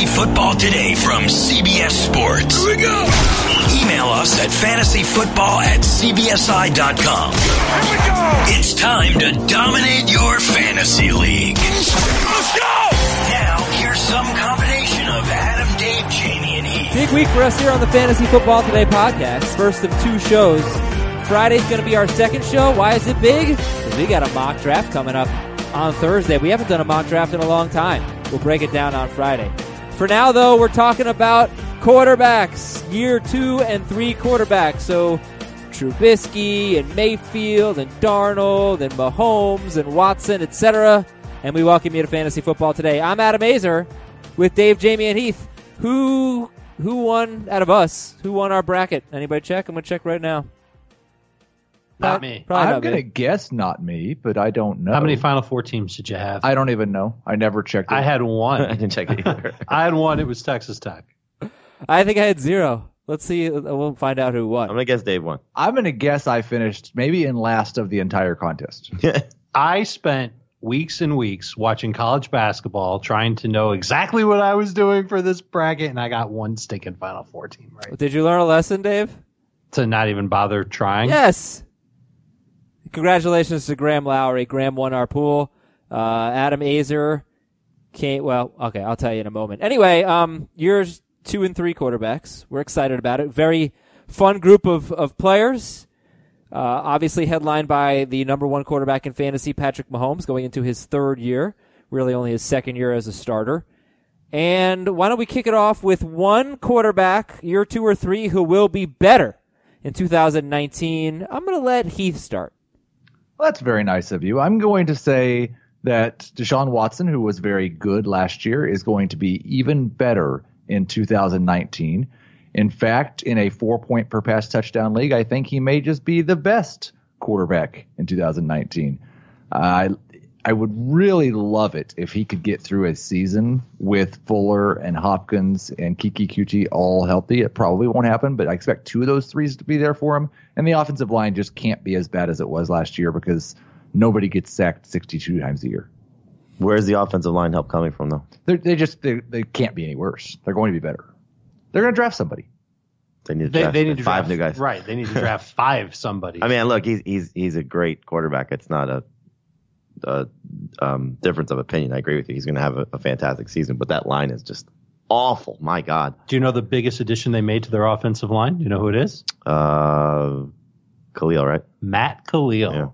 Fantasy Football Today from CBS Sports. Here we go. Email us at fantasyfootball at cbsi.com. Here we go. It's time to dominate your fantasy league. Let's go. Now, here's some combination of Adam, Dave, Jamie, and Heath. Big week for us here on the Fantasy Football Today podcast. First of two shows. Friday's going to be our second show. Why is it big? Because we got a mock draft coming up on Thursday. We haven't done a mock draft in a long time. We'll break it down on Friday. For now, though, we're talking about quarterbacks, year two and three quarterbacks. So Trubisky and Mayfield and Darnold and Mahomes and Watson, etc. And we welcome you to Fantasy Football today. I'm Adam Aizer with Dave, Jamie, and Heath. Who who won out of us? Who won our bracket? Anybody check? I'm gonna check right now. Not me. Probably I'm not gonna me. guess not me, but I don't know. How many Final Four teams did you have? I don't even know. I never checked. It. I had one. I didn't check it either. I had one. It was Texas Tech. I think I had zero. Let's see. We'll find out who won. I'm gonna guess Dave won. I'm gonna guess I finished maybe in last of the entire contest. I spent weeks and weeks watching college basketball, trying to know exactly what I was doing for this bracket, and I got one stinking Final Four team right. Did you learn a lesson, Dave? To not even bother trying. Yes. Congratulations to Graham Lowry. Graham won our pool. Uh, Adam Aizer came. Well, okay, I'll tell you in a moment. Anyway, um, yours two and three quarterbacks. We're excited about it. Very fun group of of players. Uh, obviously headlined by the number one quarterback in fantasy, Patrick Mahomes, going into his third year. Really, only his second year as a starter. And why don't we kick it off with one quarterback, year two or three, who will be better in 2019? I'm going to let Heath start. Well, that's very nice of you. I'm going to say that Deshaun Watson, who was very good last year, is going to be even better in 2019. In fact, in a four point per pass touchdown league, I think he may just be the best quarterback in 2019. I I would really love it if he could get through a season with Fuller and Hopkins and Keke Coutee all healthy. It probably won't happen, but I expect two of those threes to be there for him. And the offensive line just can't be as bad as it was last year because nobody gets sacked 62 times a year. Where's the offensive line help coming from though? They're, they just they, they can't be any worse. They're going to be better. They're going to draft somebody. They need to They, draft they need to five draft, new guys. Right. They need to draft five somebody. I mean, look, he's he's he's a great quarterback. It's not a, a um, difference of opinion. I agree with you. He's going to have a, a fantastic season, but that line is just awful. My God. Do you know the biggest addition they made to their offensive line? Do you know who it is? Uh, Kalil, right? Matt Kalil. Yeah.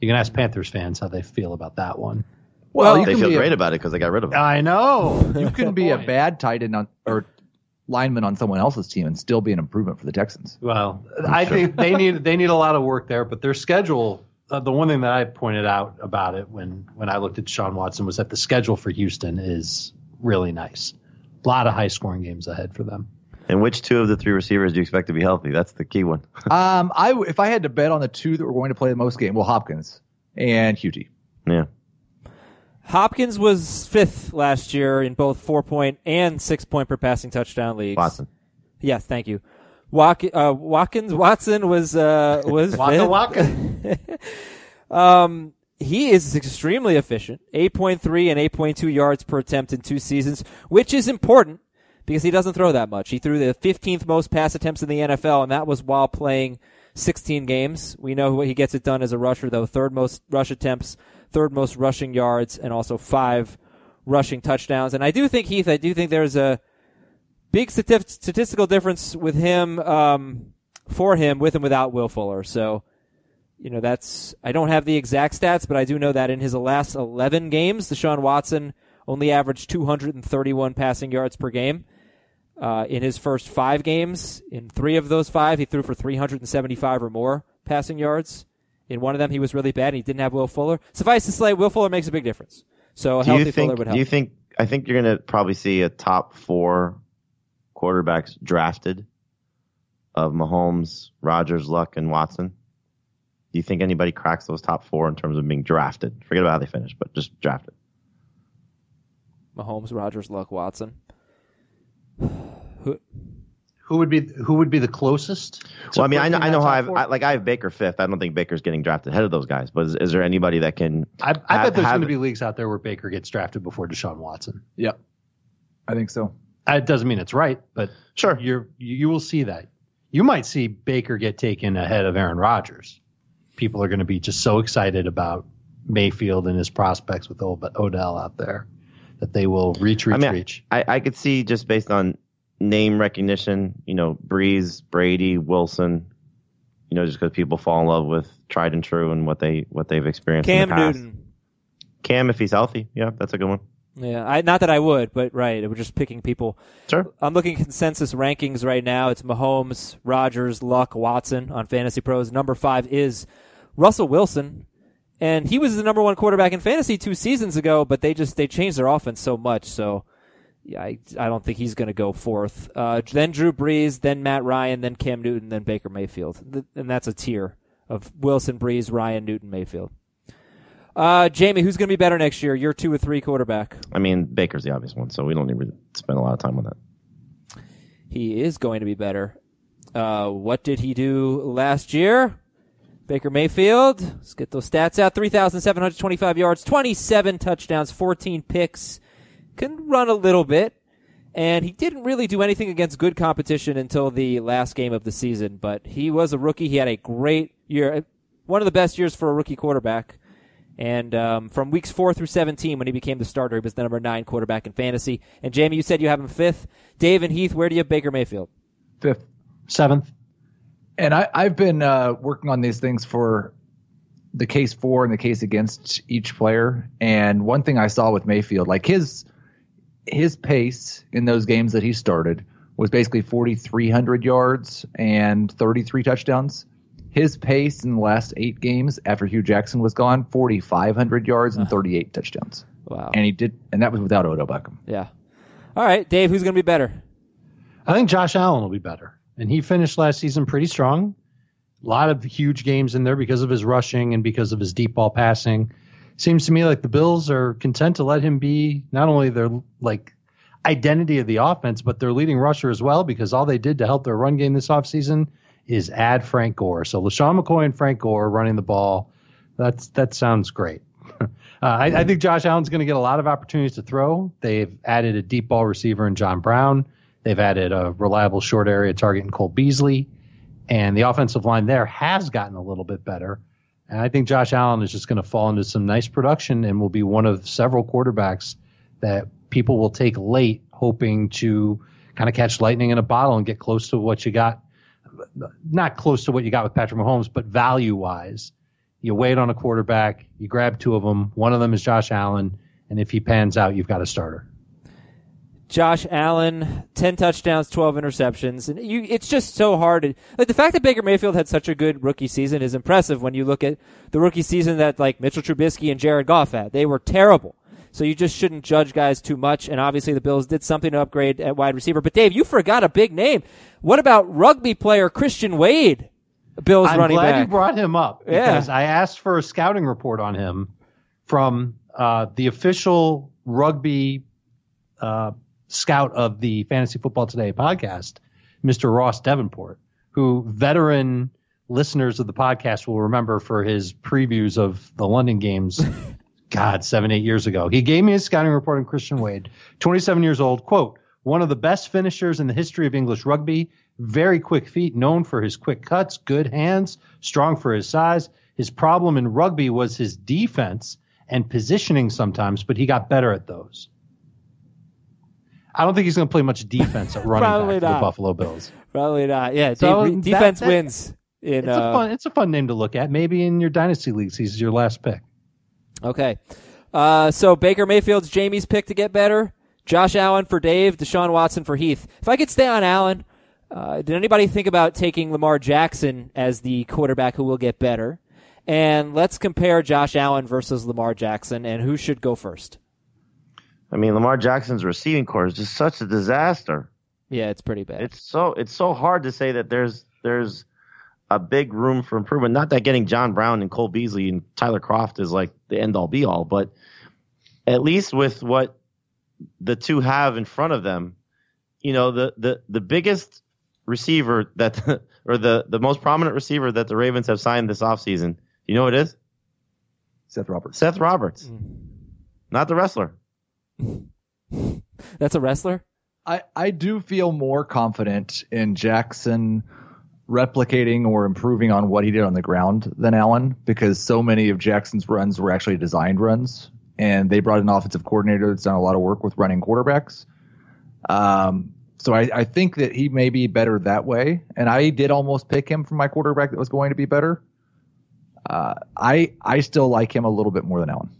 You can ask Panthers fans how they feel about that one. Well, you They can feel be a- great about it because they got rid of him. I know. You can be a bad tight end on, or lineman on someone else's team and still be an improvement for the Texans. Well, I think they need they need a lot of work there, but their schedule. Uh, the one thing that I pointed out about it when when I looked at Sean Watson was that the schedule for Houston is really nice. A lot of high scoring games ahead for them. And which two of the three receivers do you expect to be healthy? That's the key one. Um, I w- if I had to bet on the two that were going to play the most game, well, Hopkins and Hughes. yeah. Hopkins was fifth last year in both four point and six point per passing touchdown leagues. Watson. Yes, thank you. Walk, uh, Watkins Watson was uh, was Waka waka. Um, he is extremely efficient. 8.3 and 8.2 yards per attempt in two seasons, which is important because he doesn't throw that much. He threw the 15th most pass attempts in the NFL, and that was while playing 16 games. We know what he gets it done as a rusher, though. Third most rush attempts, third most rushing yards, and also five rushing touchdowns. And I do think, Heath, I do think there's a big stati- statistical difference with him, um, for him, with and without Will Fuller. So, you know, that's, I don't have the exact stats, but I do know that in his last 11 games, Deshaun Watson only averaged 231 passing yards per game. Uh, in his first five games, in three of those five, he threw for 375 or more passing yards. In one of them, he was really bad and he didn't have Will Fuller. Suffice to say, Will Fuller makes a big difference. So a Do healthy you Fuller would help. Do you think? I think you're going to probably see a top four quarterbacks drafted of Mahomes, Rodgers, Luck, and Watson. Do you think anybody cracks those top four in terms of being drafted? Forget about how they finish, but just drafted. Mahomes, Rodgers, Luck, Watson. Who, Who would be who would be the closest? to Well, I mean, I know, I know how I've? I, like I have Baker fifth. I don't think Baker's getting drafted ahead of those guys. But is, is there anybody that can? I, I have- bet there's going to be leagues out there where Baker gets drafted before Deshaun Watson. Yep. I think so. It doesn't mean it's right, but Sure. you're you you will see that. You might see Baker get taken ahead of Aaron Rodgers. People are going to be just so excited about Mayfield and his prospects with Od- Odell out there that they will reach, reach, I mean, reach. I, I could see just based on name recognition, you know, Brees, Brady, Wilson, you know, just because people fall in love with tried and true and what they what they've experienced. Cam in the past. Newton. Cam, if he's healthy, yeah, that's a good one. Yeah, I, not that I would, but right, we're just picking people. Sure. I'm looking at consensus rankings right now. It's Mahomes, Rodgers, Luck, Watson on Fantasy Pros. Number five is Russell Wilson, and he was the number one quarterback in fantasy two seasons ago. But they just they changed their offense so much, so yeah, I, I don't think he's going to go fourth. Uh, then Drew Brees, then Matt Ryan, then Cam Newton, then Baker Mayfield, and that's a tier of Wilson, Brees, Ryan, Newton, Mayfield. Uh, Jamie, who's going to be better next year? Your two or three quarterback. I mean, Baker's the obvious one, so we don't need to spend a lot of time on that. he is going to be better. Uh, what did he do last year? Baker Mayfield. Let's get those stats out. 3,725 yards, 27 touchdowns, 14 picks. Can run a little bit. And he didn't really do anything against good competition until the last game of the season, but he was a rookie. He had a great year. One of the best years for a rookie quarterback. And um, from weeks four through 17, when he became the starter, he was the number nine quarterback in fantasy. And Jamie, you said you have him fifth. Dave and Heath, where do you have Baker Mayfield? Fifth. Seventh. And I, I've been uh, working on these things for the case for and the case against each player. And one thing I saw with Mayfield, like his his pace in those games that he started was basically 4,300 yards and 33 touchdowns. His pace in the last eight games after Hue Jackson was gone, 4,500 yards and 38 touchdowns. Wow. And he did, and that was without Odell Beckham. Yeah. All right, Dave, who's going to be better? I think Josh Allen will be better. And he finished last season pretty strong. A lot of huge games in there because of his rushing and because of his deep ball passing. Seems to me like the Bills are content to let him be not only their like identity of the offense, but their leading rusher as well, because all they did to help their run game this offseason is add Frank Gore. So LeSean McCoy and Frank Gore running the ball. That's that sounds great. uh, I, I think Josh Allen's going to get a lot of opportunities to throw. They've added a deep ball receiver in John Brown. They've added a reliable short area target in Cole Beasley. And the offensive line there has gotten a little bit better. And I think Josh Allen is just going to fall into some nice production and will be one of several quarterbacks that people will take late, hoping to kind of catch lightning in a bottle and get close to what you got. Not close to what you got with Patrick Mahomes, but value wise. You wait on a quarterback, you grab two of them. One of them is Josh Allen. And if he pans out, you've got a starter. Josh Allen, 10 touchdowns, 12 interceptions. And you, it's just so hard. Like the fact that Baker Mayfield had such a good rookie season is impressive when you look at the rookie season that like Mitchell Trubisky and Jared Goff had. They were terrible. So you just shouldn't judge guys too much. And obviously the Bills did something to upgrade at wide receiver. But Dave, you forgot a big name. What about rugby player Christian Wade? Bills I'm running back. I'm glad you brought him up Yeah. because I asked for a scouting report on him from uh, the official rugby uh, scout of the Fantasy Football Today podcast, Mr. Ross Davenport, who veteran listeners of the podcast will remember for his previews of the London games. God, seven, eight years ago. He gave me a scouting report on Christian Wade, 27 years old. Quote, one of the best finishers in the history of English rugby, very quick feet, known for his quick cuts, good hands, strong for his size. His problem in rugby was his defense and positioning sometimes, but he got better at those. I don't think he's going to play much defense at running Probably back for the. Buffalo Bills. Probably not. Yeah, So that- defense that- wins. In, It's uh, a fun, it's a fun name to look at. Maybe in your dynasty leagues, he's your last pick. Okay. Uh, so Baker Mayfield's Jamie's pick to get better. Josh Allen for Dave. Deshaun Watson for Heath. If I could stay on Allen, uh, did anybody think about taking Lamar Jackson as the quarterback who will get better? And let's compare Josh Allen versus Lamar Jackson and who should go first. I mean, Lamar Jackson's receiving core is just such a disaster. Yeah, it's pretty bad. It's so it's so hard to say that there's there's a big room for improvement. Not that getting John Brown and Cole Beasley and Tyler Kroft is like the end all be all, but at least with what the two have in front of them, you know, the the the biggest receiver that or the the most prominent receiver that the Ravens have signed this offseason, you know what it is? Seth Roberts. Seth Roberts. Mm. Not the wrestler. That's a wrestler. I, I do feel more confident in Jackson replicating or improving on what he did on the ground than Allen because so many of Jackson's runs were actually designed runs and they brought an offensive coordinator that's done a lot of work with running quarterbacks. Um, so I, I think that he may be better that way. And I did almost pick him for my quarterback that was going to be better. Uh, I I still like him a little bit more than Allen.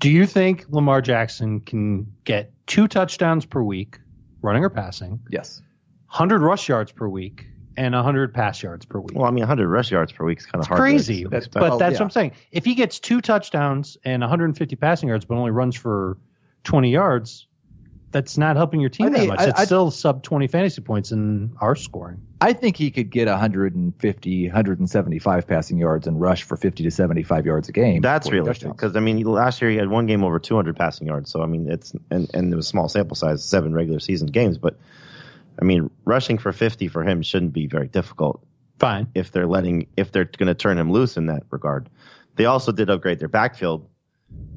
Do you think Lamar Jackson can get two touchdowns per week, running or passing, Yes. 100 rush yards per week, and 100 pass yards per week? Well, I mean, 100 rush yards per week is kind of It's hard. crazy. To but expect. well, oh, that's yeah. what I'm saying. If he gets two touchdowns and 150 passing yards, but only runs for 20 yards, that's not helping your team I that think- much. I- it's I- still sub 20 fantasy points in our scoring. I think he could get 150, 175 passing yards and rush for 50 to 75 yards a game. That's 40 realistic because I mean, last year he had one game over 200 passing yards. So I mean, it's and and it was a small sample size, seven regular season games. But I mean, rushing for 50 for him shouldn't be very difficult Fine. if they're letting if they're going to turn him loose in that regard. They also did upgrade their backfield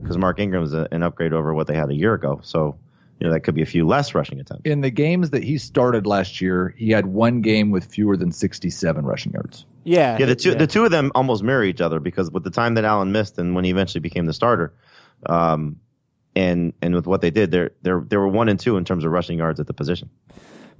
because Mark Ingram is a, an upgrade over what they had a year ago. So you know that could be a few less rushing attempts. In the games that he started last year, he had one game with fewer than 67 rushing yards. Yeah. Yeah, the two the two of them almost mirror each other because with the time that Allen missed and when he eventually became the starter, um, and and with what they did, they're they're they were one and two in terms of rushing yards at the position.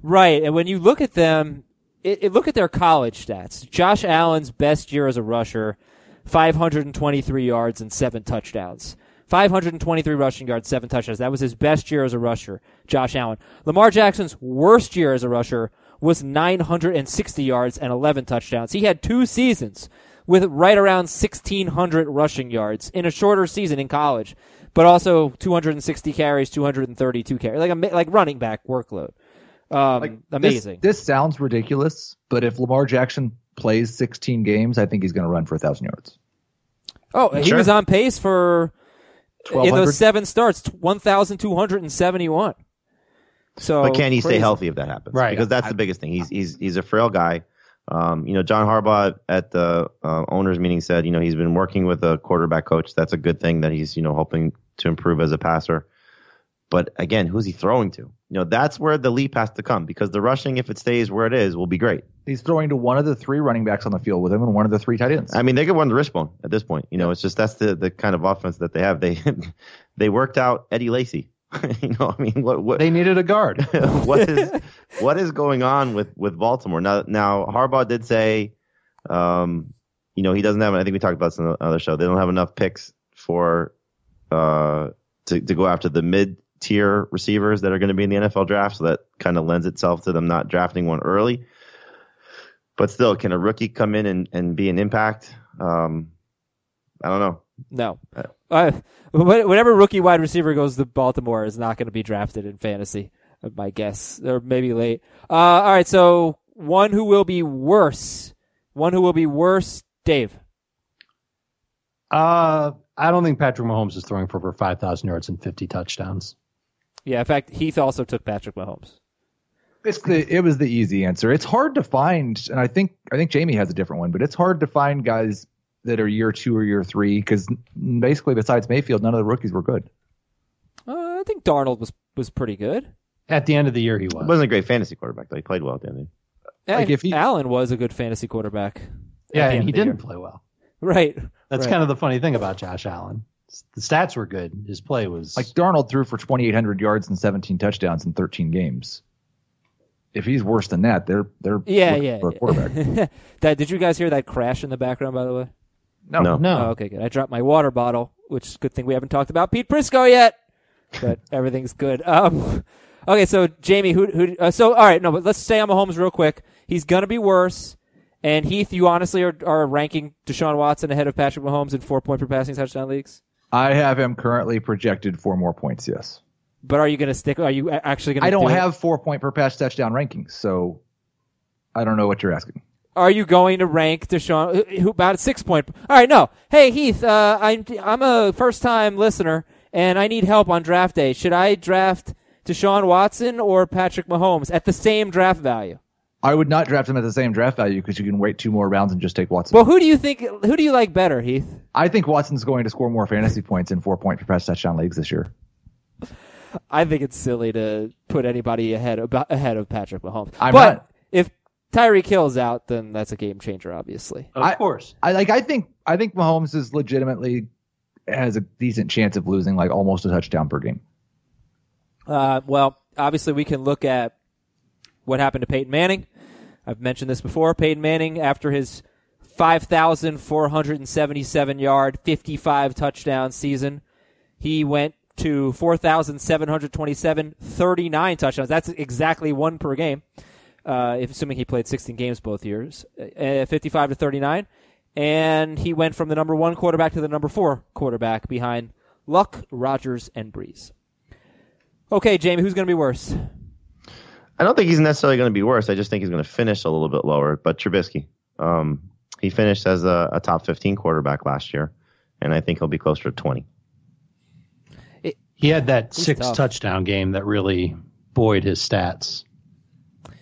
Right, and when you look at them, it, it- look at their college stats. Josh Allen's best year as a rusher, 523 yards and seven touchdowns. 523 rushing yards, seven touchdowns. That was his best year as a rusher, Josh Allen. Lamar Jackson's worst year as a rusher was 960 yards and 11 touchdowns. He had two seasons with right around 1,600 rushing yards in a shorter season in college, but also 260 carries, 232 carries, like a like running back workload. Um, This- amazing. This, sounds ridiculous, but if Lamar Jackson plays 16 games, I think he's going to run for 1,000 yards. oh, he was on pace for in those seven starts, 1,271. So, But can he stay healthy if that happens? Right. Because that's the biggest thing. He's he's he's a frail guy. Um, you know, John Harbaugh at the uh, owners meeting said, you know, he's been working with a quarterback coach. That's a good thing that he's you know hoping to improve as a passer. But again, who's he throwing to? You know, that's where the leap has to come because the rushing, if it stays where it is, will be great. He's throwing to one of the three running backs on the field with him and one of the three tight ends. I mean, they could run the wristbone at this point. You know, it's just that's the the kind of offense that they have. They they worked out Eddie Lacy. you know, I mean, what what They needed a guard. what is what is going on with with Baltimore now? Now Harbaugh did say, um, you know, he doesn't have. I think we talked about this on the other show. They don't have enough picks for uh to to go after the mid tier receivers that are going to be in the NFL draft. So that kind of lends itself to them not drafting one early. But still, can a rookie come in and, and be an impact? Um, I don't know. No. Uh, whatever rookie wide receiver goes to Baltimore is not going to be drafted in fantasy, uh, my guess, or maybe late. Uh, all right, so one who will be worse. One who will be worse, Dave. Uh, I don't think Patrick Mahomes is throwing for over 5,000 yards and 50 touchdowns. Yeah, in fact, Heath also took Patrick Mahomes. It's the it was the easy answer. It's hard to find, and I think I think Jamie has a different one, but it's hard to find guys that are year two or year three because basically besides Mayfield, none of the rookies were good. Uh, I think Darnold was was pretty good. At the end of the year, he He was. wasn't a great fantasy quarterback though. He played well at the end. And Like, if he- Allen was a good fantasy quarterback. yeah, and he didn't year. play well. Right. That's right. kind of the funny thing about Josh Allen. The stats were good. His play was Like Darnold threw for 2,800 yards and 17 touchdowns in 13 games. If he's worse than that, they're they're Yeah, yeah. for a quarterback. yeah. that did you guys hear that crash in the background? By the way. No, No. no. Oh, okay, good. I dropped my water bottle, which is a good thing we haven't talked about Pete Prisco yet, but everything's good. Um, okay, so Jamie, who, who, uh, so all right, no, but let's stay on Mahomes real quick. He's gonna be worse. And Heath, you honestly are, are ranking Deshaun Watson ahead of Patrick Mahomes in four point per passing touchdown leagues. I have him currently projected for more points. Yes, But are you gonna stick? Are you actually gonna? I don't do it? have four point per pass touchdown rankings, so I don't know what you're asking. Are you going to rank Deshaun who- who about six point? All right, no. Hey Heath, uh, I'm I'm a first time listener and I need help on draft day. Should I draft Deshaun Watson or Patrick Mahomes at the same draft value? I would not draft him at the same draft value because you can wait two more rounds and just take Watson. Well, who do you think? Who do you like better, Heath? I think Watson's going to score more fantasy points in four point per pass touchdown leagues this year. I think it's silly to put anybody ahead of, ahead of Patrick Mahomes. I'm but not- if Tyreek Hill's out, then that's a game changer, obviously. Of I- course. I like. I think. I think Mahomes is legitimately has a decent chance of losing like almost a touchdown per game. Uh, well, obviously, we can look at what happened to Peyton Manning. I've mentioned this before. Peyton Manning, after his 5,477 yard, 55 touchdown season, he went to 4,727, 39 touchdowns. That's exactly one per game, uh, if assuming he played 16 games both years, uh, 55 to 39. And he went from the number one quarterback to the number four quarterback behind Luck, Rodgers, and Brees. Okay, Jamie, who's going to be worse? I don't think he's necessarily going to be worse. I just think he's going to finish a little bit lower. But Trubisky, um, he finished as a, a top 15 quarterback last year, and I think he'll be closer to 20. He had that six tough. touchdown game that really buoyed his stats.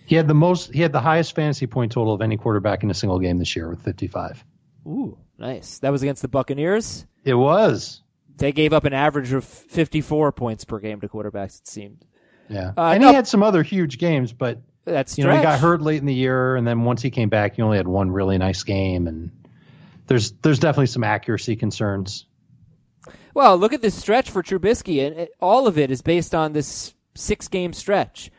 He had the most. He had the highest fantasy point total of any quarterback in a single game this year with 55. Ooh, nice. That was against the Buccaneers. It was. They gave up an average of 54 points per game to quarterbacks, it seemed. Yeah. Uh, and he had some other huge games, but That's you know he got hurt late in the year, and then once he came back, he only had one really nice game, and there's there's definitely some accuracy concerns. Well, look at this stretch for Trubisky, and it, all of it is based on this six game stretch.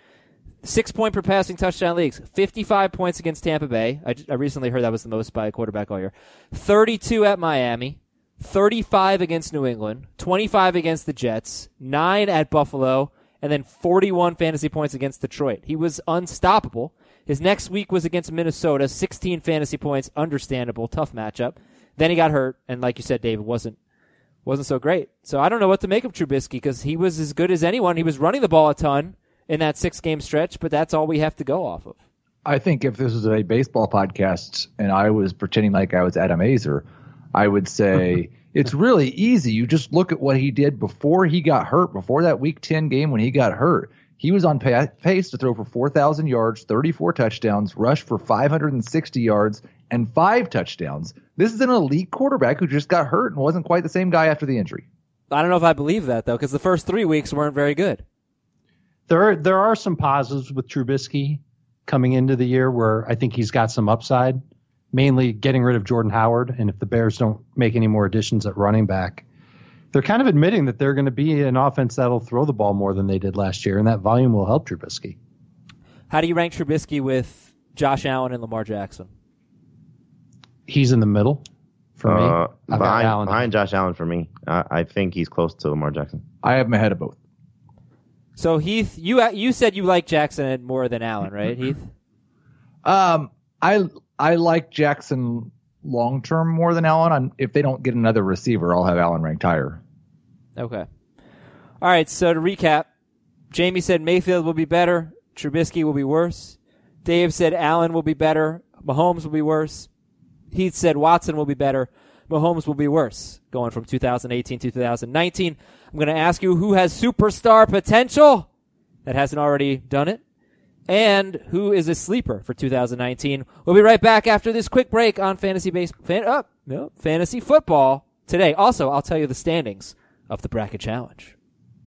Six point per passing touchdown leagues, 55 points against Tampa Bay. I, I recently heard that was the most by a quarterback all year. 32 at Miami, 35 against New England, 25 against the Jets, 9 at Buffalo, and then 41 fantasy points against Detroit. He was unstoppable. His next week was against Minnesota, 16 fantasy points, understandable, tough matchup. Then he got hurt, and like you said, David wasn't wasn't so great. So I don't know what to make of Trubisky because he was as good as anyone. He was running the ball a ton in that six game stretch, but that's all we have to go off of. I think if this was a baseball podcast and I was pretending like I was Adam Aizer, I would say it's really easy. You just look at what he did before he got hurt, before that Week 10 game when he got hurt. He was on pace to throw for 4,000 yards, 34 touchdowns, rush for 560 yards, and five touchdowns. This is an elite quarterback who just got hurt and wasn't quite the same guy after the injury. I don't know if I believe that though, because the first three weeks weren't very good. There there are some positives with Trubisky coming into the year where I think he's got some upside, mainly getting rid of Jordan Howard, and if the Bears don't make any more additions at running back, they're kind of admitting that they're going to be an offense that'll throw the ball more than they did last year, and that volume will help Trubisky. How do you rank Trubisky with Josh Allen and Lamar Jackson? He's in the middle for me. Uh, I've behind, Allen. behind Josh Allen for me. I, I think he's close to Lamar Jackson. I have him ahead of both. So Heath, you you said you like Jackson more than Allen, right, Heath? Um, I I like Jackson long term more than Allen. I'm, if they don't get another receiver, I'll have Allen ranked higher. Okay. All right. So to recap, Jamie said Mayfield will be better. Trubisky will be worse. Dave said Allen will be better. Mahomes will be worse. Heath said Watson will be better. Mahomes will be worse going from 2018 to 2019. I'm going to ask you who has superstar potential that hasn't already done it and who is a sleeper for 2019. We'll be right back after this quick break on fantasy base fan, oh, no, fantasy football today. Also, I'll tell you the standings of the bracket challenge.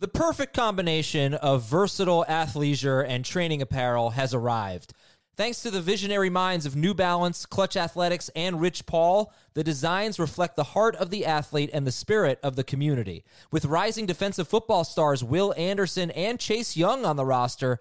The perfect combination of versatile athleisure and training apparel has arrived. Thanks to the visionary minds of New Balance, Clutch Athletics, and Rich Paul, the designs reflect the heart of the athlete and the spirit of the community. With rising defensive football stars Will Anderson and Chase Young on the roster,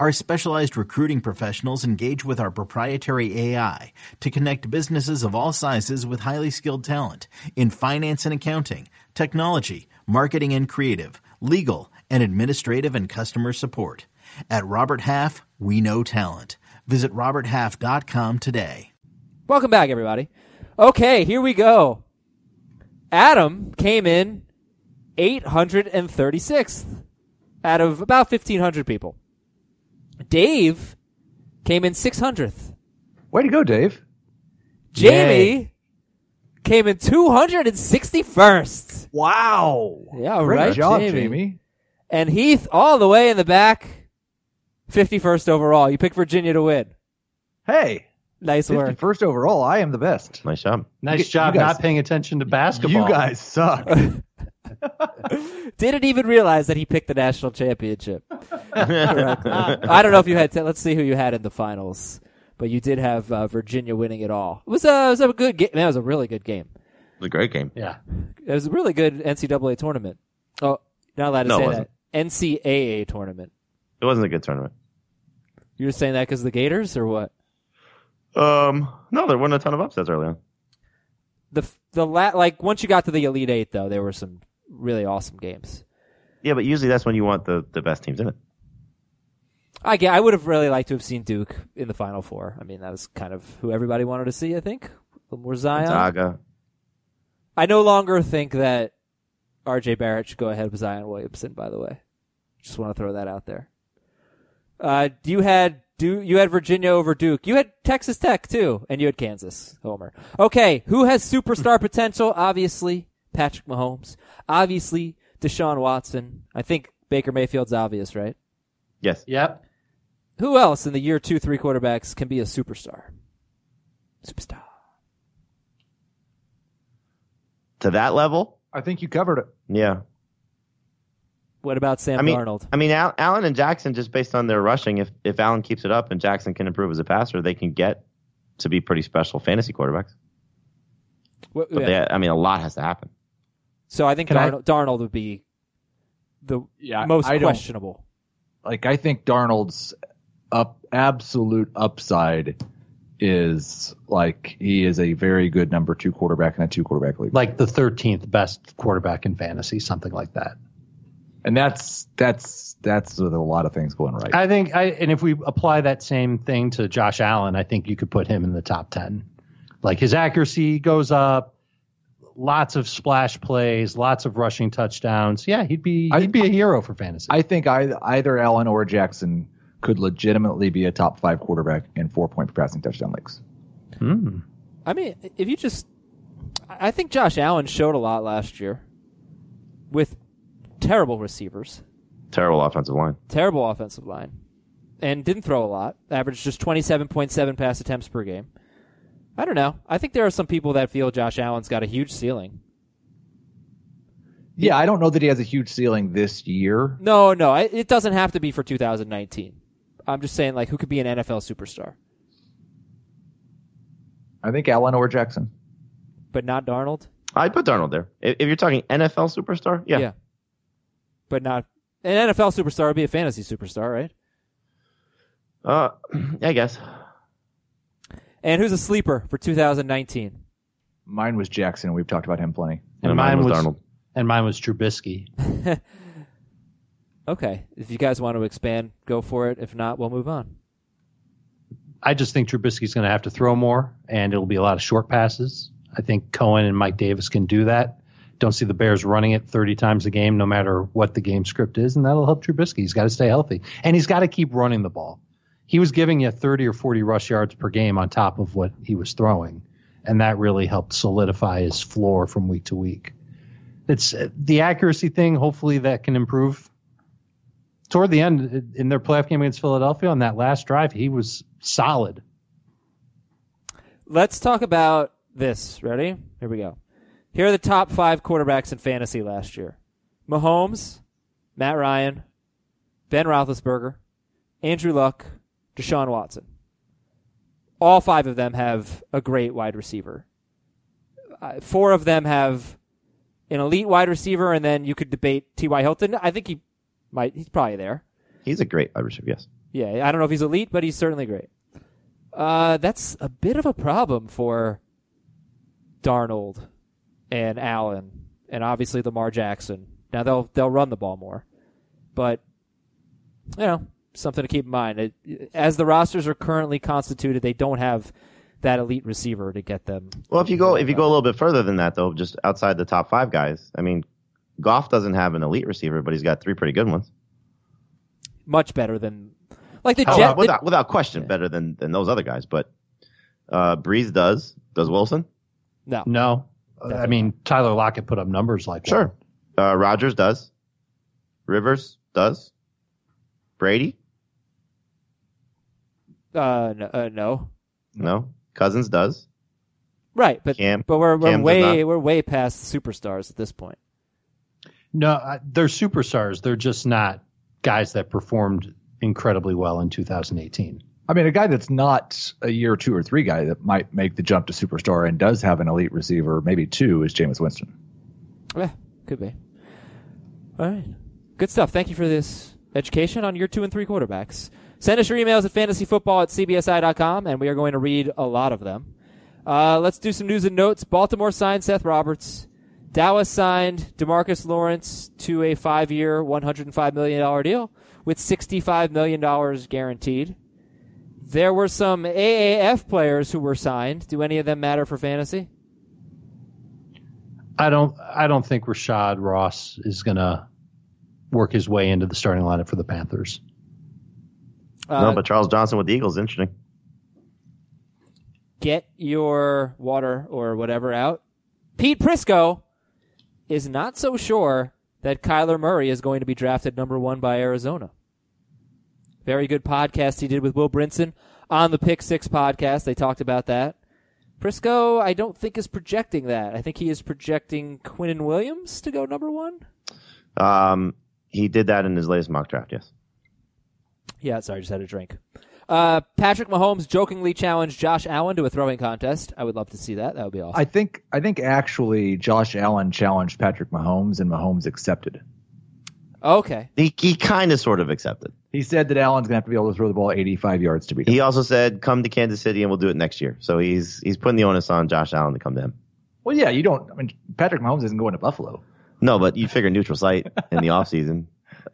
Our specialized recruiting professionals engage with our proprietary AI to connect businesses of all sizes with highly skilled talent in finance and accounting, technology, marketing and creative, legal, and administrative and customer support. At Robert Half, we know talent. Visit RobertHalf.com today. Welcome back, everybody. Okay, here we go. Adam came in 836th out of about 1,500 people. Dave came in 600th. Way to go, Dave. Jamie came in 261st. Wow. Yeah, Great right, job, Jamie. Jamie. And Heath all the way in the back, 51st overall. You picked Virginia to win. Hey, Nice work. first overall. I am the best. Nice job. Nice You- job you guys- not paying attention to basketball. You guys suck. Didn't even realize that he picked the national championship. I don't know if you had. let's see who you had in the finals, but you did have uh, Virginia winning it all. It was a, it was a good game. That was a really good game. It was a great game. Yeah. It was a really good NCAA tournament. Oh, not allowed to No, say that. NCAA tournament. It wasn't a good tournament. You were saying that because the Gators or what? Um, no, there weren't a ton of upsets early on. The the la- like once you got to the Elite Eight though, there were some really awesome games. Yeah, but usually that's when you want the, the best teams in it. I get, I would have really liked to have seen Duke in the Final Four. I mean, that was kind of who everybody wanted to see. I think a little more Zion. Gonzaga. I no longer think that R.J. Barrett should go ahead with Zion Williamson. By the way, just want to throw that out there. Uh, you had Du you had Virginia over Duke. You had Texas Tech too, and you had Kansas. Homer. Okay, who has superstar potential? Obviously, Patrick Mahomes. Obviously, Deshaun Watson. I think Baker Mayfield's obvious, right? Yes. Yep. Who else in the year two, three quarterbacks can be a superstar? Superstar. To that level? I think you covered it. Yeah. What about Sam I mean, Darnold? I mean, Al- Allen and Jackson, just based on their rushing, if if Allen keeps it up and Jackson can improve as a passer, they can get to be pretty special fantasy quarterbacks. What- But yeah. they, I mean, a lot has to happen. So I think Can I- Darnold, Darnold would be the Yeah, most I questionable. Like I think Darnold's up absolute upside is like he is a very good number two quarterback in a two quarterback league. Like the 13th best quarterback in fantasy, something like that. And that's that's that's with a lot of things going right. I think, I and if we apply that same thing to Josh Allen, I think you could put him in the top 10. Like his accuracy goes up, lots of splash plays, lots of rushing touchdowns. Yeah, he'd be he'd be a hero for fantasy. I think either, either Allen or Jackson could legitimately be a top five quarterback in four point point passing touchdown leagues. Hmm. I mean, if you just, I I think Josh Allen showed a lot last year with terrible receivers, Terrible offensive line. terrible offensive line, and didn't throw a lot. Averaged just twenty seven point seven pass attempts per game. I don't know. I think there are some people that feel Josh Allen's got a huge ceiling. Yeah, I don't know that he has a huge ceiling this year. No, no, I- it doesn't have to be for 2019. I'm just saying, like, who could be an NFL superstar, I think Allen or Jackson. but not Darnold. I'd put Darnold there. If, if you're talking NFL superstar, yeah. But not an NFL superstar would be a fantasy superstar, right? Uh, I guess. And who's a sleeper for 2019? Mine was Jackson. We've talked about him plenty. and mine mine was was Darnold. and mine was Trubisky. Okay, if you guys want to expand, go for it. If not, we'll move on. I just think Trubisky's going to have to throw more, and it'll be a lot of short passes. I think Cohen and Mike Davis can do that. Don't see the Bears running it 30 times a game, no matter what the game script is, and that'll help Trubisky. He's got to stay healthy, and he's got to keep running the ball. He was giving you 30 or 40 rush yards per game on top of what he was throwing, and that really helped solidify his floor from week to week. It's uh, the accuracy thing. Hopefully, that can improve toward the end in their playoff game against Philadelphia on that last drive, he was solid. Let's talk about this. Ready? Here we go. Here are the top five quarterbacks in fantasy last year: Mahomes, Matt Ryan, Ben Roethlisberger, Andrew Luck, Deshaun Watson. All five of them have a great wide receiver. Uh, four of them have an elite wide receiver, and then you could debate T.Y. Hilton. I think he might. He's probably there. He's a great wide receiver, yes. Yeah, I don't know if he's elite, but he's certainly great. Uh, that's a bit of a problem for Darnold and Allen, and obviously Lamar Jackson. Now they'll they'll run the ball more, but you know something to keep in mind. It, as the rosters are currently constituted, they don't have that elite receiver to get them. Well, if you go if you go a little bit further than that, though, just outside the top five guys, I mean, Goff doesn't have an elite receiver, but he's got three pretty good ones. much better than like the Oh, Jet. the- without without question, better than than those other guys. But Uh, Brees does. Does Wilson? No. No, I mean Tyler Lockett put up numbers like Sure. Uh, Rodgers does. Rivers does. Brady? Uh, no, uh, no. No. Cousins does. Right, but Cam- but we're we're Cam way we're way past superstars at this point. No, uh, they're superstars. They're just not guys that performed incredibly well in 2018. I mean, a guy that's not a year two or three guy that might make the jump to superstar and does have an elite receiver, maybe two, is Jameis Winston. Yeah, could be. All right. Good stuff. Thank you for this education on your two and three quarterbacks. Send us your emails at fantasyfootball at cbsi.com, and we are going to read a lot of them. Uh, let's do some news and notes. Baltimore signed Seth Roberts. Dallas signed Demarcus Lawrence to a five year, $105 million deal with $65 million guaranteed. There were some AAF players who were signed. Do any of them matter for fantasy? I don't. I don't think Rashad Ross is going to work his way into the starting lineup for the Panthers. Uh, no, but Charles Johnson with the Eagles, interesting. get your water or whatever out. Pete Prisco is not so sure that Kyler Murray is going to be drafted number one by Arizona. Very good podcast he did with Will Brinson on the Pick Six podcast. They talked about that. Prisco, I don't think is projecting that. I think he is projecting Quinnen Williams to go number one. Um, he did that in his latest mock draft, yes. Yeah, sorry, I just had a drink. Uh, Patrick Mahomes jokingly challenged Josh Allen to a throwing contest. I would love to see that. That would be awesome. I think I think actually Josh Allen challenged Patrick Mahomes and Mahomes accepted. okay. He, he kind of sort of accepted. He said that Allen's gonna have to be able to throw the ball 85 yards to beat him. He also said, come to Kansas City and we'll do it next year. So he's he's putting the onus on Josh Allen to come to him. Well, yeah, you don't. I mean, Patrick Mahomes isn't going to Buffalo. No, but you figure neutral site in the offseason.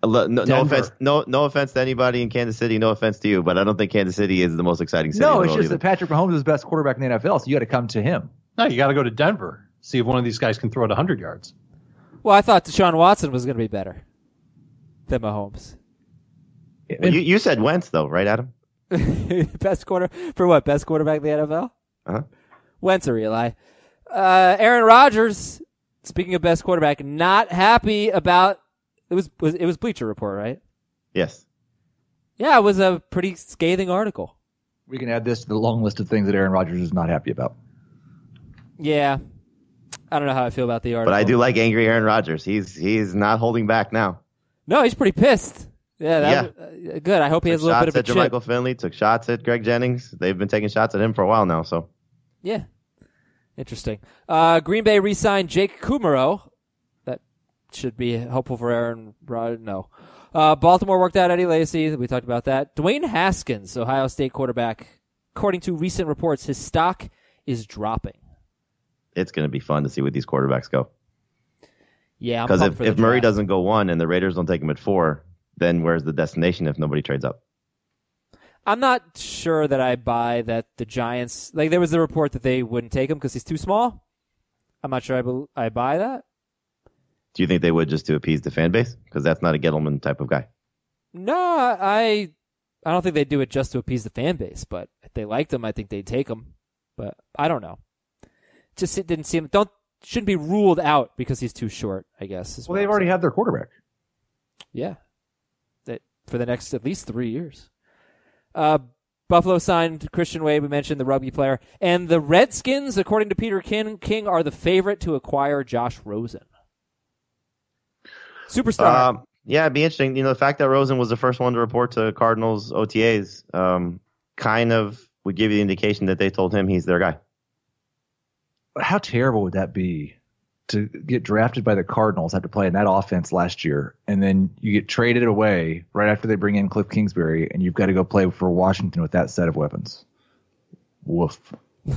Uh, no, no offense, no, no offense to anybody in Kansas City. No offense to you, but I don't think Kansas City is the most exciting city. No, in it's the world just that Patrick Mahomes is the best quarterback in the NFL, so you got to come to him. No, you got to go to Denver. See if one of these guys can throw it 100 yards. Well, I thought Deshaun Watson was going to be better than Mahomes. Either. Well, you, you said Wentz though, right, Adam? best quarter for what? Best quarterback in the NFL? Uh-huh. Wentz or Eli? Uh, Aaron Rodgers. Speaking of best quarterback, not happy about it was, was it was Bleacher Report, right? Yes. Yeah, it was a pretty scathing article. We can add this to the long list of things that Aaron Rodgers is not happy about. Yeah, I don't know how I feel about the article, But I do like angry Aaron Rodgers. He's he's not holding back now. No, he's pretty pissed. Yeah, that uh, good. I hope he has a little bit of a shots at chip. Jermichael Finley. Took shots at Greg Jennings. They've been taking shots at him for a while now. So Yeah. Interesting. Uh, Green Bay re-signed Jake Kumerow. That should be helpful for Aaron Rod. No. Uh, Baltimore worked out Eddie Lacy. We talked about that. Dwayne Haskins, Ohio State quarterback. According to recent reports, his stock is dropping. it's going to be fun to see where these quarterbacks go. Yeah, Because if, if Murray doesn't go one and the Raiders don't take him at four, then where's the destination if nobody trades up? I'm not sure that I buy that the Giants. Like there was a report that they wouldn't take him because he's too small. I'm not sure I, bel I buy that. Do you think they would just to appease the fan base? Because that's not a Gettleman type of guy. No, I I don't think they'd do it just to appease the fan base, but if they liked him, I think they'd take him. But I don't know. Just it didn't seem don't shouldn't be ruled out because he's too short. I guess. Well, they've I'm already saying. had their quarterback. yeah, that for the next at least three years. Uh, Buffalo signed Christian Wade. We mentioned the rugby player, and the Redskins, according to Peter King, King are the favorite to acquire Josh Rosen. Superstar. Um, yeah, it'd be interesting. You know, the fact that Rosen was the first one to report to Cardinals OTAs um, kind of would give you the indication that they told him he's their guy. How terrible would that be to get drafted by the Cardinals after playing that offense last year, and then you get traded away right after they bring in Cliff Kingsbury, and you've got to go play for Washington with that set of weapons? Woof.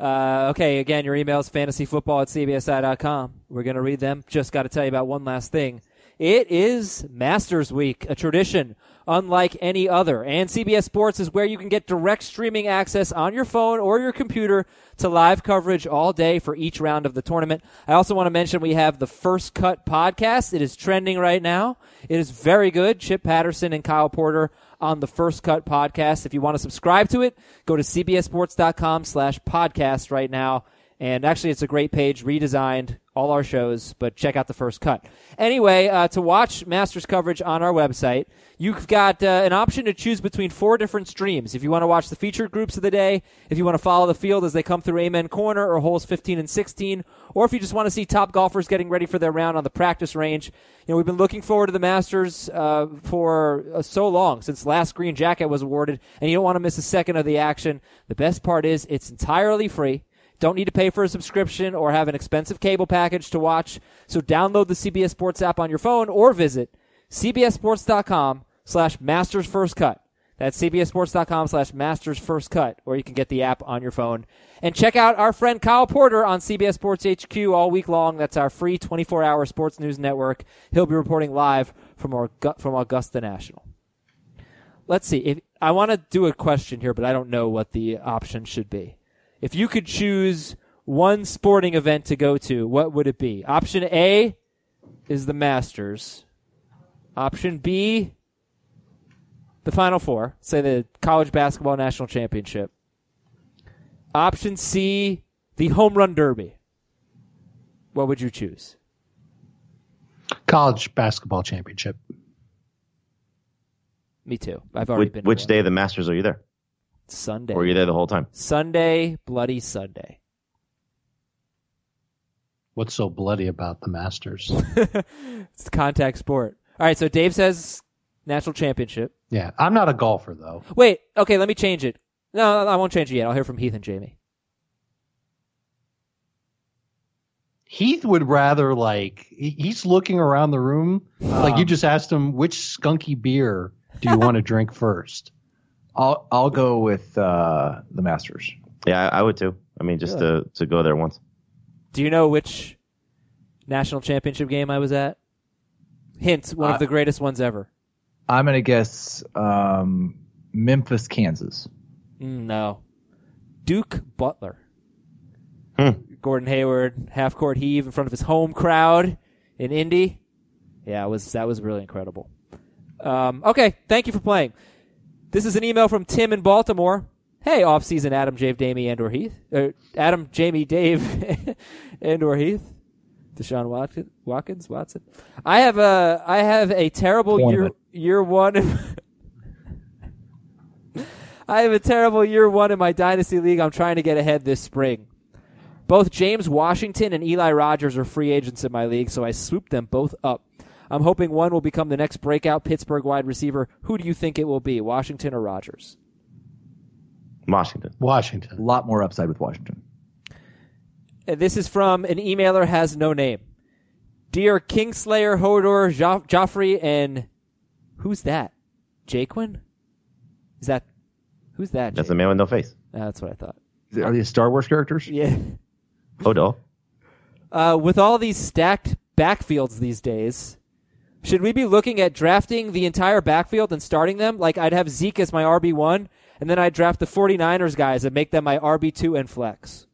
Uh, okay, again, your emails fantasyfootball at cbsi.com. We're going to read them. Just got to tell you about one last thing. It is Masters Week, a tradition unlike any other. And CBS Sports is where you can get direct streaming access on your phone or your computer to live coverage all day for each round of the tournament. I also want to mention we have the First Cut podcast. It is trending right now. It is very good. Chip Patterson and Kyle Porter on the First Cut podcast. If you want to subscribe to it, go to cbsports.com slash podcast right now. And actually, it's a great page, redesigned, all our shows, but check out the first cut. Anyway, uh, to watch Masters coverage on our website, you've got uh, an option to choose between four different streams. If you want to watch the featured groups of the day, if you want to follow the field as they come through Amen Corner or holes 15 and 16, or if you just want to see top golfers getting ready for their round on the practice range. You know, we've been looking forward to the Masters uh, for uh, so long, since last green jacket was awarded, and you don't want to miss a second of the action. The best part is it's entirely free. Don't need to pay for a subscription or have an expensive cable package to watch. So download the CBS Sports app on your phone or visit cbssports.com slash masters first cut. That's cbssports.com slash masters first cut, or you can get the app on your phone. And check out our friend Kyle Porter on CBS Sports HQ all week long. That's our free 24 hour sports news network. He'll be reporting live from, our, from Augusta National. Let's see. If, I want to do a question here, but I don't know what the option should be. If you could choose one sporting event to go to, what would it be? Option A is the Masters. Option B, the Final Four, say the College Basketball National Championship. Option C, the Home Run Derby. What would you choose? College Basketball Championship. Me too. I've already Which, been. which day of the Masters are you there? Sunday. Were you there the whole time? Sunday, bloody Sunday. What's so bloody about the Masters? It's contact sport. All right, so Dave says national championship. yeah, I'm not a golfer though. Wait, okay, let me change it. No, I won't change it yet. I'll hear from Heath and Jamie. Heath would rather like he's looking around the room like you um. just asked him which skunky beer do you want to drink first. I'll I'll go with uh, the Masters. Yeah, I, I would too. I mean, just to, to go there once. Do you know which national championship game I was at? Hint, one Uh, of the greatest ones ever. I'm gonna guess um, Memphis, Kansas. No. Duke Butler. Hmm. Gordon Hayward, half court heave in front of his home crowd in Indy. Yeah, it was that was really incredible. Um, okay, thank you for playing. This is an email from Tim in Baltimore. Hey, off-season Adam, Jave, Damie, and or Heath. Uh, Adam, Jamie, Dave, and or Heath. Deshaun Watkins, Watkins, Watson. I have a I have a terrible year year one. I have a terrible year one in my dynasty league. I'm trying to get ahead this spring. Both James Washington and Eli Rogers are free agents in my league, so I swooped them both up. I'm hoping one will become the next breakout Pittsburgh wide receiver. Who do you think it will be, Washington or Rogers? Washington. Washington. A lot more upside with Washington. Uh, this is from an emailer has no name. Dear Kingslayer, Hodor, jo- Joffrey, and who's that? Jaquin? Is that who's that? That's Jake? a man with no face. Ah, that's what I thought. Are these Star Wars characters? Yeah. Odo. Uh, with all these stacked backfields these days, should we be looking at drafting the entire backfield and starting them? Like I'd have Zeke as my RB one, and then I'd draft the 49ers guys and make them my RB two and flex.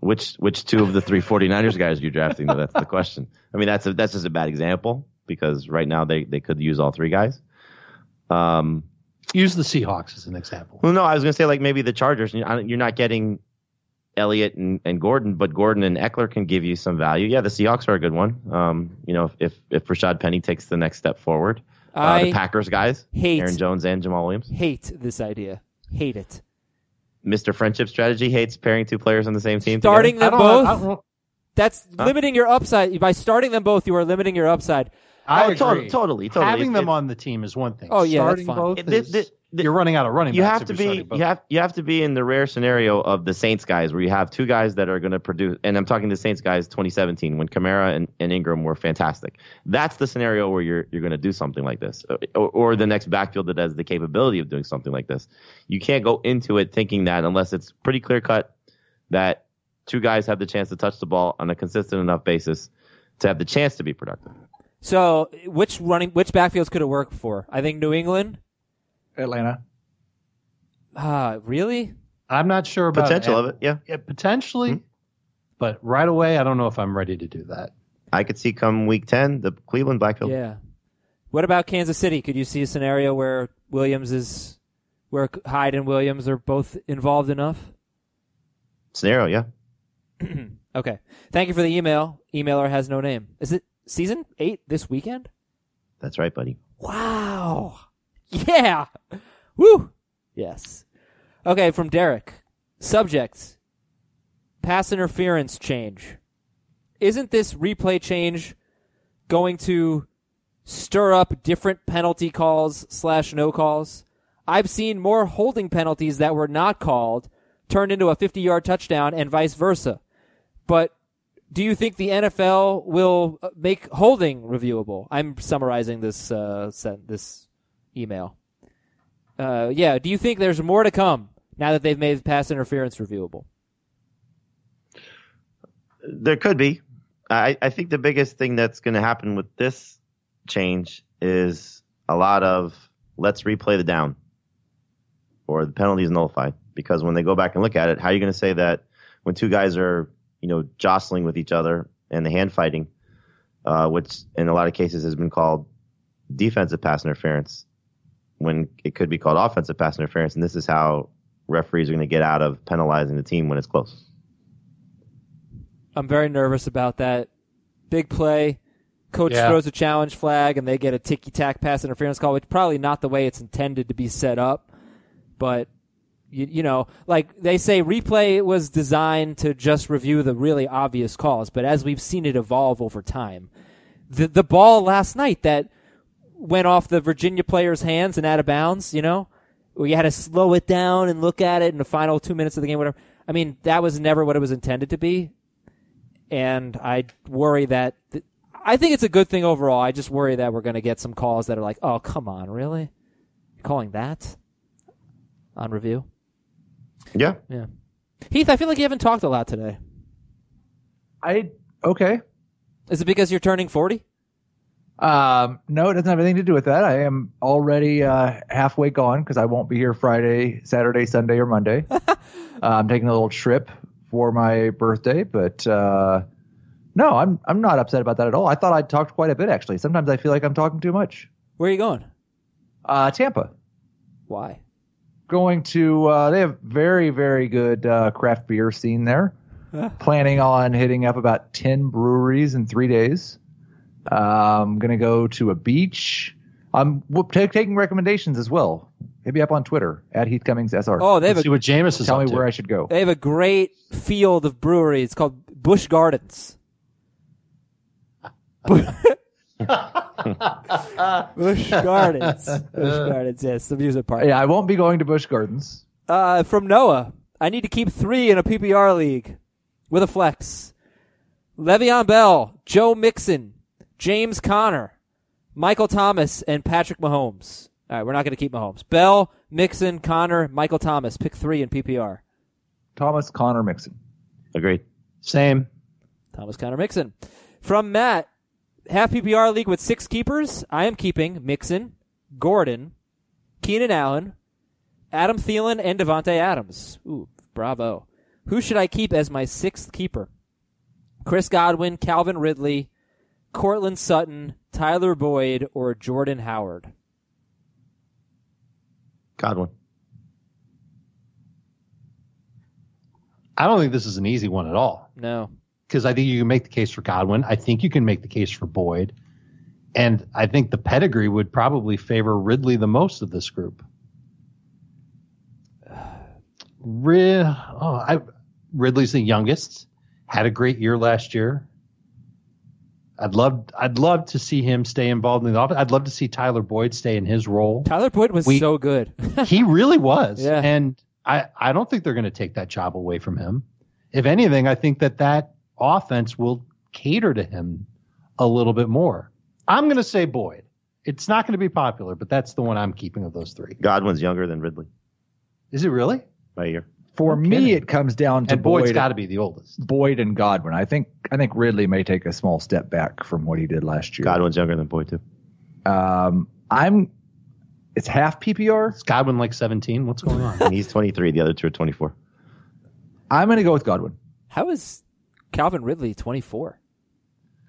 Which which two of the three 49ers guys are you drafting? though? That's the question. I mean, that's a, that's just a bad example because right now they, they could use all three guys. Um, Use the Seahawks as an example. well, no, I was going to say like maybe the Chargers. You're you're not getting Elliott and, and Gordon, but Gordon and Ekeler can give you some value. Yeah, the Seahawks are a good one. Um, you know, if if Rashad Penny takes the next step forward, uh, I the Packers guys, hate- Aaron Jones and Jamaal Williams. Hate this idea. Hate it. Mr. Friendship Strategy hates pairing two players on the same team. Starting together. them I don't, both. I don't, That's limiting your upside. By starting them both, you are limiting your upside. I Oh, agree. totally, totally, totally. Having It- them it- on the team is one thing. Oh, yeah, that's starting fine. both It- the- is, the- the- you're running out of running you backs have to be starting you have you have to be in the rare scenario of the Saints guys where you have two guys that are going to produce and I'm talking the Saints guys 2017 when Kamara and, and Ingram were fantastic. That's the scenario where you're you're going to do something like this or, or the next backfield that has the capability of doing something like this. You can't go into it thinking that unless it's pretty clear cut that two guys have the chance to touch the ball on a consistent enough basis to have the chance to be productive. So, which running, which backfields could it work for? I think New England. Atlanta. Ah, really? I'm not sure about Potential of it, yeah. Yeah, potentially, Hmm. but right away, I don't know if I'm ready to do that. I could see come week 10, the Cleveland Blackfield. Yeah. What about Kansas City? Could you see a scenario where Williams is, where Hyde and Williams are both involved enough? Scenario, yeah. Okay. Thank you for the email. Emailer has no name. Is it season eight this weekend? That's right, buddy. Wow. Yeah. Woo. Yes. Okay, from Derek. Subject. Pass interference change. Isn't this replay change going to stir up different penalty calls slash no calls? I've seen more holding penalties that were not called turned into a 50 yard touchdown and vice versa. But do you think the NFL will uh, make holding reviewable? I'm summarizing this uh, this email. Uh, yeah, do you think there's more to come now that they've made pass interference reviewable? There could be. I, I think the biggest thing that's going to happen with this change is a lot of let's replay the down or the penalty is nullified. Because when they go back and look at it, how are you going to say that when two guys are, you know, jostling with each other and the hand fighting, uh, which in a lot of cases has been called defensive pass interference, when it could be called offensive pass interference, and this is how referees are going to get out of penalizing the team when it's close. I'm very nervous about that. Big play. Coach Yeah. throws a challenge flag and they get a ticky tack pass interference call, which probably not the way it's intended to be set up. But you, you know, like they say, replay was designed to just review the really obvious calls. But as we've seen it evolve over time, the the ball last night that went off the Virginia player's hands and out of bounds, you know, where you had to slow it down and look at it in the final two minutes of the game, whatever. I mean, that was never what it was intended to be and I worry that th- I think it's a good thing overall. I just worry that we're going to get some calls that are like, "Oh, come on, really? You're calling that on review?" Yeah. Yeah. Heath, I feel like you haven't talked a lot today. I okay. Is it because you're turning 40? Um, no, it doesn't have anything to do with that. I am already uh, halfway gone because I won't be here Friday, Saturday, Sunday, or Monday. uh, I'm taking a little trip for my birthday, but uh, no, I'm I'm not upset about that at all. I thought I'd talked quite a bit actually. Sometimes I feel like I'm talking too much. Where are you going? Uh, Tampa, Why? going to uh, they have very very good uh, craft beer scene there. Planning on hitting up about ten breweries in three days. I'm gonna go to a beach. I'm w- ta- taking recommendations as well. Hit me up on Twitter at Heath Cummings SR. Oh, they have Let's see what Jameis is Tell me to. where I should go. they have a great field of brewery. It's called Busch Gardens. Busch Gardens. Busch Gardens. Yes, the amusement park. Yeah, I won't be going to Busch Gardens. Uh, from Noah, I need to keep three in a PPR league with a flex. Le'Veon Bell, Joe Mixon, James Conner, Michael Thomas, and Patrick Mahomes. All right, we're not going to keep Mahomes. Bell, Mixon, Conner, Michael Thomas. Pick three in PPR. Thomas Conner Mixon. Agreed. Same. Thomas, Conner, Mixon. From Matt, half PPR league with six keepers. I am keeping Mixon, Gordon, Keenan Allen, Adam Thielen, and Davante Adams. Ooh, bravo. Who should I keep as my sixth keeper? Chris Godwin, Calvin Ridley, Courtland Sutton, Tyler Boyd, or Jordan Howard? Godwin. I don't think this is an easy one at all No. because I think you can make the case for Godwin. I think you can make the case for Boyd. And I think the pedigree would probably favor Ridley the most of this group. Rid- oh, I, Ridley's the youngest. Had a great year last year. I'd love, I'd love to see him stay involved in the offense. I'd love to see Tyler Boyd stay in his role. Tyler Boyd was We- so good. he really was. Yeah. And I, I don't think they're going to take that job away from him. If anything, I think that that offense will cater to him a little bit more. I'm going to say Boyd. It's not going to be popular, but that's the one I'm keeping of those three. Godwin's younger than Ridley Is it really? by a year. For No me, kidding. it comes down to and Boyd's Boyd, got to be the oldest. Boyd and Godwin. I think I think Ridley may take a small step back from what he did last year. Godwin's younger than Boyd too. Um, I'm. It's half PPR. Is Godwin like 17? What's going on? And he's 23. The other two are 24. I'm going to go with Godwin. How is Calvin Ridley 24?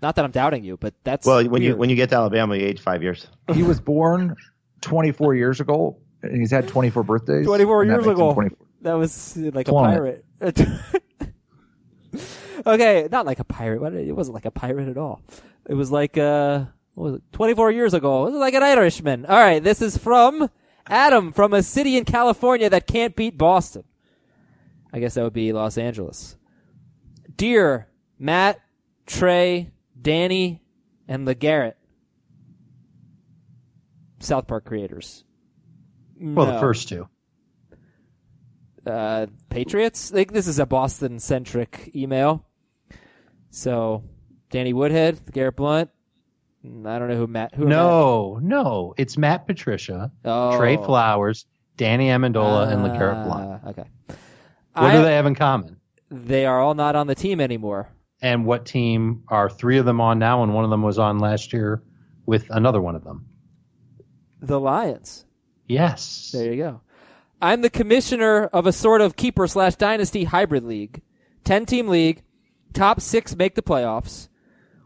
Not that I'm doubting you, but that's Well, when you when you get to Alabama, you age five years. He was born 24 years ago, and he's had 24 birthdays. 24 years ago. 24. That was uh, like a pirate. okay, not like a pirate. It wasn't like a pirate at all. It was like uh, what was it? 24 years ago. It was like an Irishman. All right, this is from Adam from a city in California that can't beat Boston. I guess that would be Los Angeles. Dear Matt, Trey, Danny, and LeGarrette, South Park creators. Well, No the first two. Uh, Patriots. This is a Boston centric email. So Danny Woodhead, Garrett Blunt. mm, I don't know who Matt. Who No, no. It's Matt Patricia, Oh. Trey Flowers, Danny Amendola, Matt? and LeGarrette Blunt. Ah, Okay. What I- do they have in common? They are all not on the team anymore. And what team are three of them on now, and one of them was on last year with another one of them? The Lions. Yes. There you go. I'm the commissioner of a sort of keeper slash dynasty hybrid league. 10 team league. Top six make the playoffs.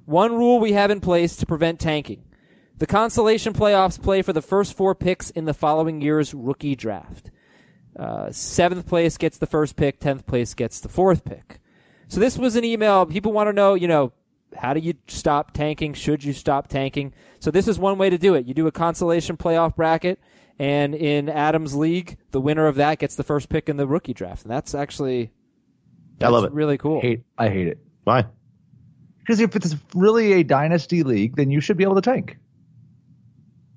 One rule we have in place to prevent tanking. The consolation playoffs play for the first four picks in the following year's rookie draft. Uh, seventh place gets the first pick. Tenth place gets the fourth pick. So this was an email. People want to know, you know, how do you stop tanking? Should you stop tanking? So this is one way to do it. You do a consolation playoff bracket, and in Adam's league, the winner of that gets the first pick in the rookie draft, and that's actually I love it. really cool. Hate, I hate it. Why? Because if it's really a dynasty league, then you should be able to tank.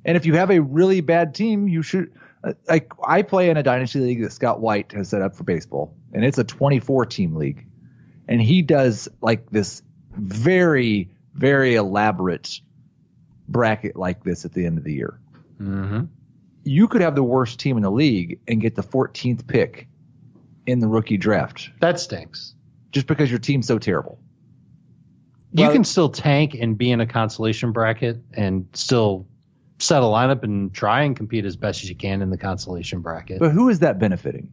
And if you have a really bad team, you should. uh, Like I play in a dynasty league that Scott White has set up for baseball, and it's a 24 team league, and he does like this very, very elaborate bracket like this at the end of the year. Mm-hmm. You could have the worst team in the league and get the 14th pick in the rookie draft That stinks. just because your team's so terrible. You Well- can still tank and be in a consolation bracket and still set a lineup and try and compete as best as you can in the consolation bracket. But who is that benefiting?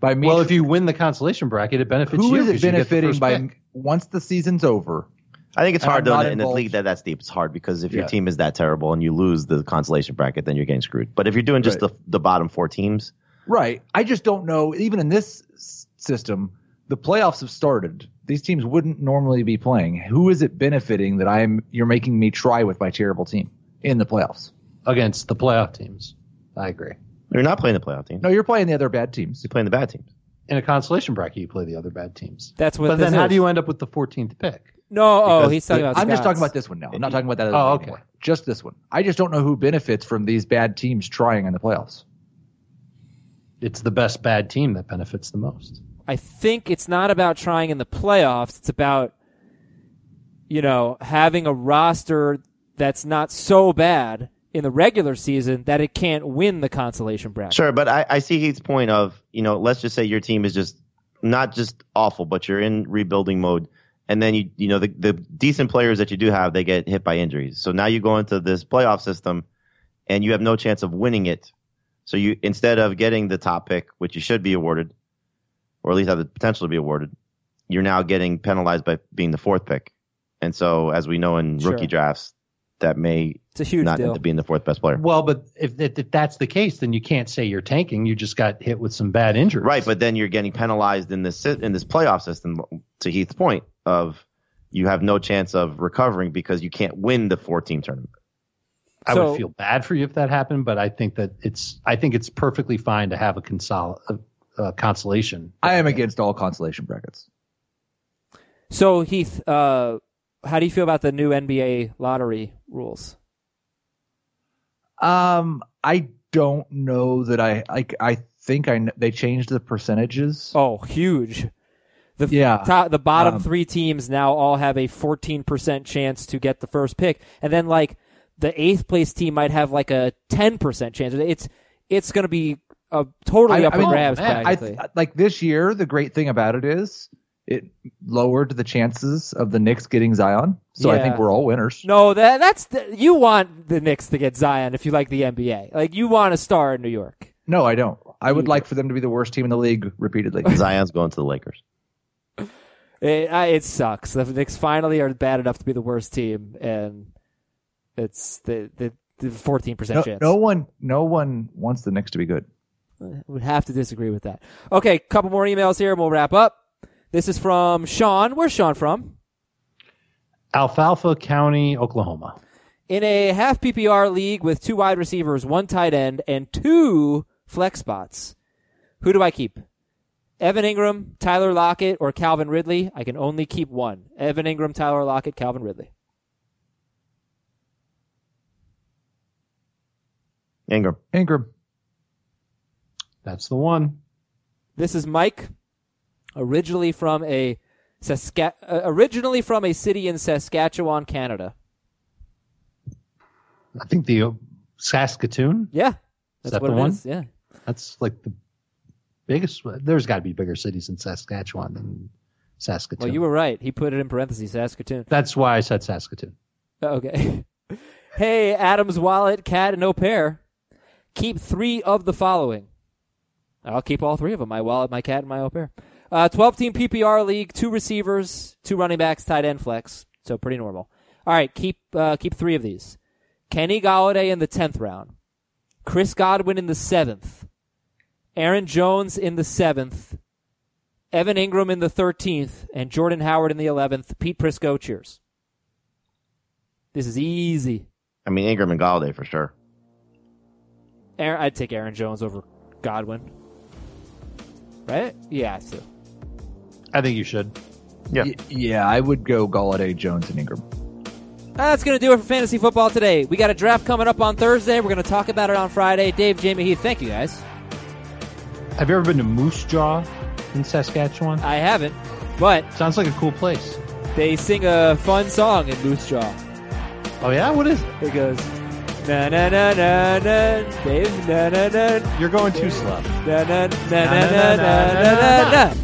By me well, if you win the consolation bracket, it benefits Who you. is it 'cause you get the benefiting by pick. once the season's over? I think it's And hard I'm though in, a- in a league that that's deep. It's hard because if your team is that terrible and you lose the consolation bracket, then you're getting screwed. But if you're doing just Right. the the bottom four teams, Right. I just don't know. Even in this system, the playoffs have started. These teams wouldn't normally be playing. Who is it benefiting that I'm? You're making me try with my terrible team in the playoffs. against the playoff teams. I agree. you're not playing the playoff team. No, you're playing the other bad teams. You're playing the bad teams. In a consolation bracket, you play the other bad teams. That's what. But this then, how do you end up with the 14th pick? No, oh, he's talking the- about. I'm just talking about this one now. I'm not talking about that. Other Oh, one okay. anymore. Just this one. I just don't know who benefits from these bad teams trying in the playoffs. It's the best bad team that benefits the most. I think it's not about trying in the playoffs. It's about, you know, having a roster that's not so bad in the regular season that it can't win the consolation bracket. Sure, but I, I see Heath's point of, you know, let's just say your team is just not just awful, but you're in rebuilding mode. And then you, you know, the, the decent players that you do have, they get hit by injuries. So now you go into this playoff system and you have no chance of winning it. So you, instead of getting the top pick, which you should be awarded, or at least have the potential to be awarded, you're now getting penalized by being the fourth pick. And so, as we know in Sure. rookie drafts, that may It's a huge not deal. end up being the fourth best player. Well, but if, if, if that's the case, then you can't say you're tanking. You just got hit with some bad injuries. Right, but then you're getting penalized in this si- in this playoff system. To Heath's point of you have no chance of recovering because you can't win the four team tournament. I So- would feel bad for you if that happened, but I think that it's I think it's perfectly fine to have a consol a, a consolation. I am against all consolation brackets. So Heath, uh, how do you feel about the new NBA lottery rules? Um, I don't know that I like. I think I they changed the percentages. Oh, huge. The Yeah. top, the bottom Um, three teams now all have a 14% chance to get the first pick. And then like the eighth place team might have like a 10% chance. It's, it's going to be a totally I- up I for mean, grabs. man, I like this year. The great thing about it is it lowered the chances of the Knicks getting Zion. So I think we're all winners. no, that that's the, you want the Knicks to get Zion if you like the NBA. Like you want a star in New York. No, I don't. I would like for them to be the worst team in the league repeatedly. Zion's going to the Lakers. It, I, it sucks. The Knicks finally are bad enough to be the worst team, and it's the the the fourteen percent no, chance. no one, no one wants the Knicks to be good. Uh, I would have to disagree with that. Okay, couple more emails here, and we'll wrap up. This is from Sean. Where's Sean from? Alfalfa County, Oklahoma. In a half PPR league with two wide receivers, one tight end, and two flex spots, who do I keep? Evan Engram, Tyler Lockett, or Calvin Ridley? I can only keep one. Evan Engram, Tyler Lockett, Calvin Ridley. Engram. Engram. That's the one. This is Mike, originally from a Saska- uh, originally from a city in Saskatchewan, Canada. I think the uh, Saskatoon. Yeah, that's that what the it one? is. Yeah. That's like the biggest. There's got to be bigger cities in Saskatchewan than Saskatoon. Well, you were right. He put it in parentheses, Saskatoon. That's why I said Saskatoon. Okay. hey, Adam's wallet, cat, and au pair. Keep three of the following. I'll keep all three of them: my wallet, my cat, and my au pair. Uh, Twelve-team PPR league, two receivers, two running backs, tight end flex. So pretty normal. All right, keep uh, keep three of these: Kenny Golladay in the tenth round, Chris Godwin in the seventh, Aaron Jones in the seventh, Evan Engram in the thirteenth, and Jordan Howard in the eleventh. Pete Prisco, cheers. This is easy. I mean Engram and Golladay for sure. Aaron, I'd take Aaron Jones over Godwin. Right? Yeah, too. I think you should. Yeah. Y- yeah, I would go Golladay, Jones, and Engram. That's going to do it for fantasy football today. We got a draft coming up on Thursday. We're going to talk about it on Friday. Dave, Jamie, Heath, thank you guys. Have you ever been to Moose Jaw in Saskatchewan? I haven't, but Sounds like a cool place. they sing a fun song in Moose Jaw. Oh yeah, what is it? It goes na na na na na, Dave na na na You're going too slow. na na na na na na na na.